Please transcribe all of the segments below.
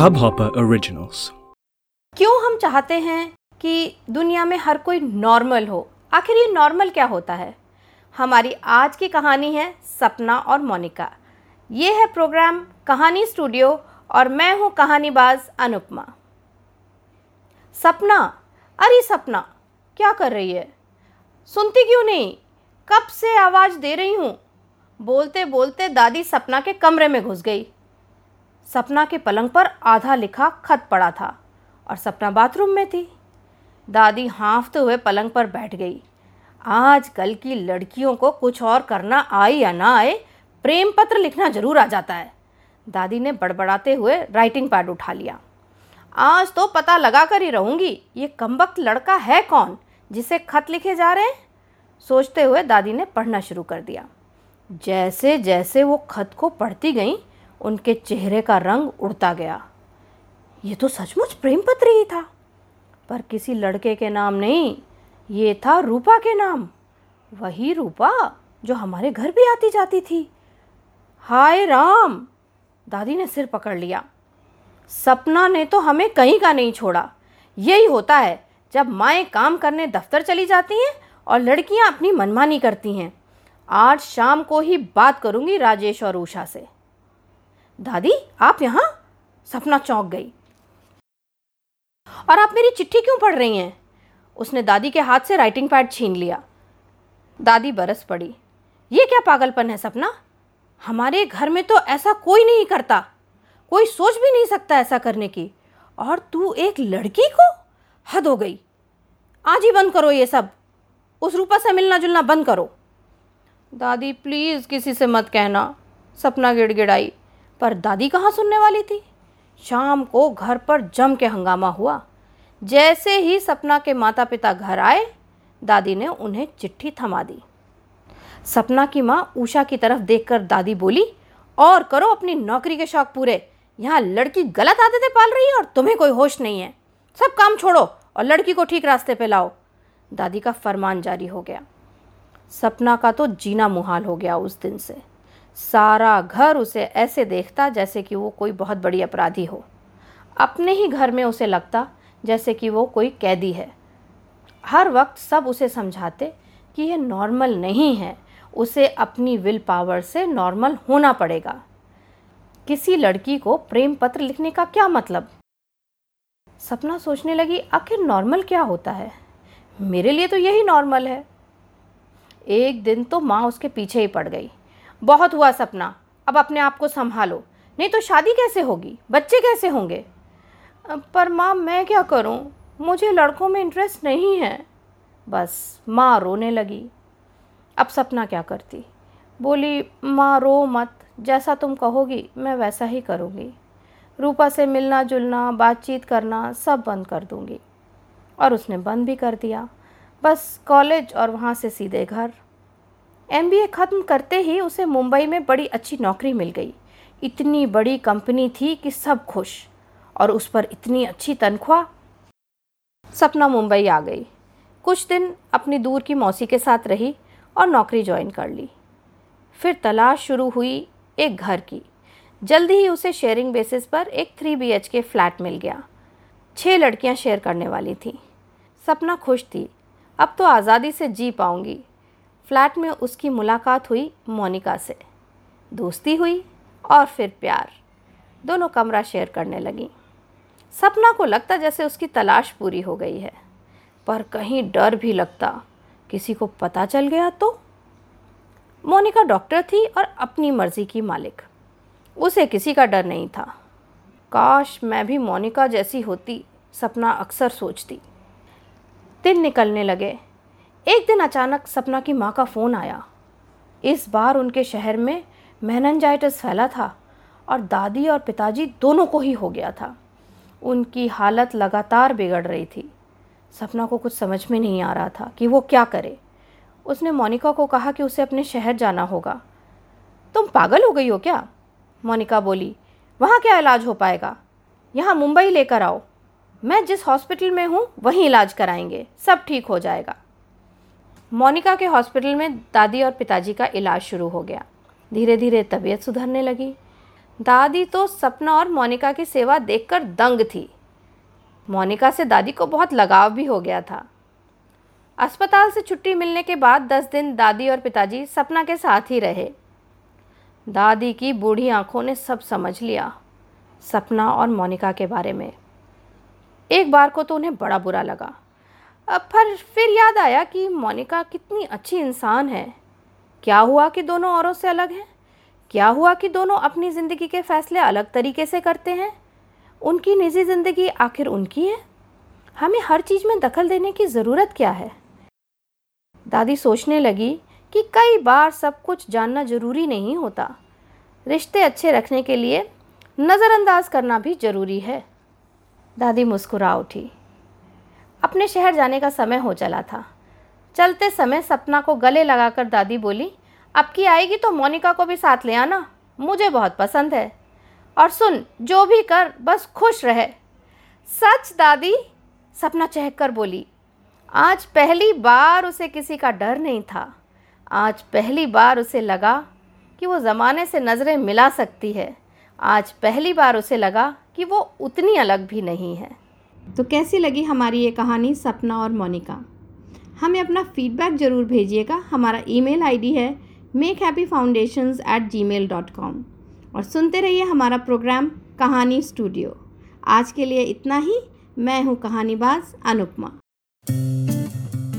Hubhopper Originals. क्यों हम चाहते हैं कि दुनिया में हर कोई नॉर्मल हो? आखिर ये नॉर्मल क्या होता है? हमारी आज की कहानी है सपना और मोनिका। ये है प्रोग्राम कहानी स्टूडियो और मैं हूँ कहानीबाज अनुपमा। सपना? अरे सपना, क्या कर रही है? सुनती क्यों नहीं? कब से आवाज़ दे रही हूँ? बोलते बोलते दादी सपना के कमरे में घुस गई। सपना के पलंग पर आधा लिखा खत पड़ा था और सपना बाथरूम में थी। दादी हाँफते हुए पलंग पर बैठ गई। आज कल की लड़कियों को कुछ और करना आए या ना आए, प्रेम पत्र लिखना ज़रूर आ जाता है। दादी ने बड़बड़ाते हुए राइटिंग पैड उठा लिया। आज तो पता लगा कर ही रहूँगी, ये कमबख्त लड़का है कौन, जिसे खत लिखे जा रहे हैं? सोचते हुए दादी ने पढ़ना शुरू कर दिया। जैसे जैसे वो खत को पढ़ती गईं, उनके चेहरे का रंग उड़ता गया। ये तो सचमुच प्रेम पत्र ही था। पर किसी लड़के के नाम नहीं, ये था रूपा के नाम। वही रूपा जो हमारे घर भी आती जाती थी। हाय राम! दादी ने सिर पकड़ लिया। सपना ने तो हमें कहीं का नहीं छोड़ा। यही होता है, जब माएँ काम करने दफ्तर चली जाती हैं और लड़कियाँ अपनी मनमानी करती हैं। आज शाम को ही बात करूँगी राजेश और उषा से। दादी, आप यहाँ? सपना चौंक गई। और आप मेरी चिट्ठी क्यों पढ़ रही हैं? उसने दादी के हाथ से राइटिंग पैड छीन लिया। दादी बरस पड़ी। ये क्या पागलपन है सपना? हमारे घर में तो ऐसा कोई नहीं करता। कोई सोच भी नहीं सकता ऐसा करने की। और तू एक लड़की को? हद हो गई। आज ही बंद करो ये सब। उस रूपा से मिलना जुलना बंद करो। दादी प्लीज़ किसी से मत कहना। सपना गिड़गिड़ाई। पर दादी कहाँ सुनने वाली थी? शाम को घर पर जम के हंगामा हुआ। जैसे ही सपना के माता पिता घर आए, दादी ने उन्हें चिट्ठी थमा दी। सपना की माँ उषा की तरफ़ देखकर दादी बोली, और करो अपनी नौकरी के शौक पूरे। यहाँ लड़की गलत आदतें पाल रही है और तुम्हें कोई होश नहीं है। सब काम छोड़ो और लड़की को ठीक रास्ते पे लाओ। दादी का फरमान जारी हो गया। सपना का तो जीना मुहाल हो गया उस दिन से। सारा घर उसे ऐसे देखता जैसे कि वो कोई बहुत बड़ी अपराधी हो। अपने ही घर में उसे लगता जैसे कि वो कोई कैदी है। हर वक्त सब उसे समझाते कि यह नॉर्मल नहीं है, उसे अपनी विल पावर से नॉर्मल होना पड़ेगा। किसी लड़की को प्रेम पत्र लिखने का क्या मतलब? सपना सोचने लगी, आखिर नॉर्मल क्या होता है? मेरे लिए तो यही नॉर्मल है। एक दिन तो माँ उसके पीछे ही पड़ गई। बहुत हुआ सपना, अब अपने आप को संभालो। नहीं तो शादी कैसे होगी? बच्चे कैसे होंगे? पर माँ, मैं क्या करूँ? मुझे लड़कों में इंटरेस्ट नहीं है। बस माँ रोने लगी। अब सपना क्या करती? बोली, माँ, रो मत। जैसा तुम कहोगी, मैं वैसा ही करूँगी। रूपा से मिलना जुलना बातचीत करना सब बंद कर दूँगी। और उसने बंद भी कर दिया। बस कॉलेज और वहाँ से सीधे घर। एमबीए ख़त्म करते ही उसे मुंबई में बड़ी अच्छी नौकरी मिल गई। इतनी बड़ी कंपनी थी कि सब खुश और उस पर इतनी अच्छी तनख्वाह। सपना मुंबई आ गई। कुछ दिन अपनी दूर की मौसी के साथ रही और नौकरी ज्वाइन कर ली। फिर तलाश शुरू हुई एक घर की। जल्दी ही उसे शेयरिंग बेसिस पर एक थ्री बी के फ्लैट मिल गया। छः लड़कियाँ शेयर करने वाली थीं। सपना खुश थी अब तो आज़ादी से जी पाऊँगी। फ्लैट में उसकी मुलाकात हुई मोनिका से। दोस्ती हुई और फिर प्यार। दोनों कमरा शेयर करने लगी। सपना को लगता जैसे उसकी तलाश पूरी हो गई है। पर कहीं डर भी लगता। किसी को पता चल गया तो? मोनिका डॉक्टर थी और अपनी मर्ज़ी की मालिक। उसे किसी का डर नहीं था। काश मैं भी मोनिका जैसी होती, सपना अक्सर सोचती। दिन निकलने लगे। एक दिन अचानक सपना की माँ का फ़ोन आया। इस बार उनके शहर में मैनजाइटिस फैला था और दादी और पिताजी दोनों को ही हो गया था। उनकी हालत लगातार बिगड़ रही थी। सपना को कुछ समझ में नहीं आ रहा था कि वो क्या करे। उसने मोनिका को कहा कि उसे अपने शहर जाना होगा। तुम पागल हो गई हो क्या? मोनिका बोली, वहाँ क्या इलाज हो पाएगा? यहाँ मुंबई लेकर आओ। मैं जिस हॉस्पिटल में हूँ, वहीं इलाज कराएँगे। सब ठीक हो जाएगा। मोनिका के हॉस्पिटल में दादी और पिताजी का इलाज शुरू हो गया। धीरे धीरे तबीयत सुधरने लगी। दादी तो सपना और मोनिका की सेवा देखकर दंग थी। मोनिका से दादी को बहुत लगाव भी हो गया था। अस्पताल से छुट्टी मिलने के बाद दस दिन दादी और पिताजी सपना के साथ ही रहे। दादी की बूढ़ी आँखों ने सब समझ लिया। सपना और मोनिका के बारे में। एक बार को तो उन्हें बड़ा बुरा लगा। अब पर फिर याद आया कि मोनिका कितनी अच्छी इंसान है। क्या हुआ कि दोनों औरों से अलग हैं? क्या हुआ कि दोनों अपनी ज़िंदगी के फैसले अलग तरीके से करते हैं? उनकी निजी ज़िंदगी आखिर उनकी है? हमें हर चीज़ में दखल देने की ज़रूरत क्या है? दादी सोचने लगी कि कई बार सब कुछ जानना ज़रूरी नहीं होता। रिश्ते अच्छे रखने के लिए नज़रअंदाज करना भी ज़रूरी है। दादी मुस्कुरा उठी। अपने शहर जाने का समय हो चला था। चलते समय सपना को गले लगाकर दादी बोली, अब की आएगी तो मोनिका को भी साथ ले आना, मुझे बहुत पसंद है। और सुन, जो भी कर, बस खुश रहे। सच दादी? सपना चहक कर बोली, आज पहली बार उसे किसी का डर नहीं था। आज पहली बार उसे लगा कि वो ज़माने से नज़रें मिला सकती है। आज पहली बार उसे लगा कि वो उतनी अलग भी नहीं है। तो कैसी लगी हमारी ये कहानी सपना और मोनिका? हमें अपना फीडबैक ज़रूर भेजिएगा। हमारा ईमेल आईडी है Make Happy Foundation at Gmail dot com और सुनते रहिए हमारा प्रोग्राम कहानी स्टूडियो आज के लिए इतना ही। मैं हूँ कहानीबाज अनुपमा।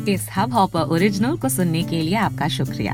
इस हब हॉपर ओरिजिनल को सुनने के लिए आपका शुक्रिया।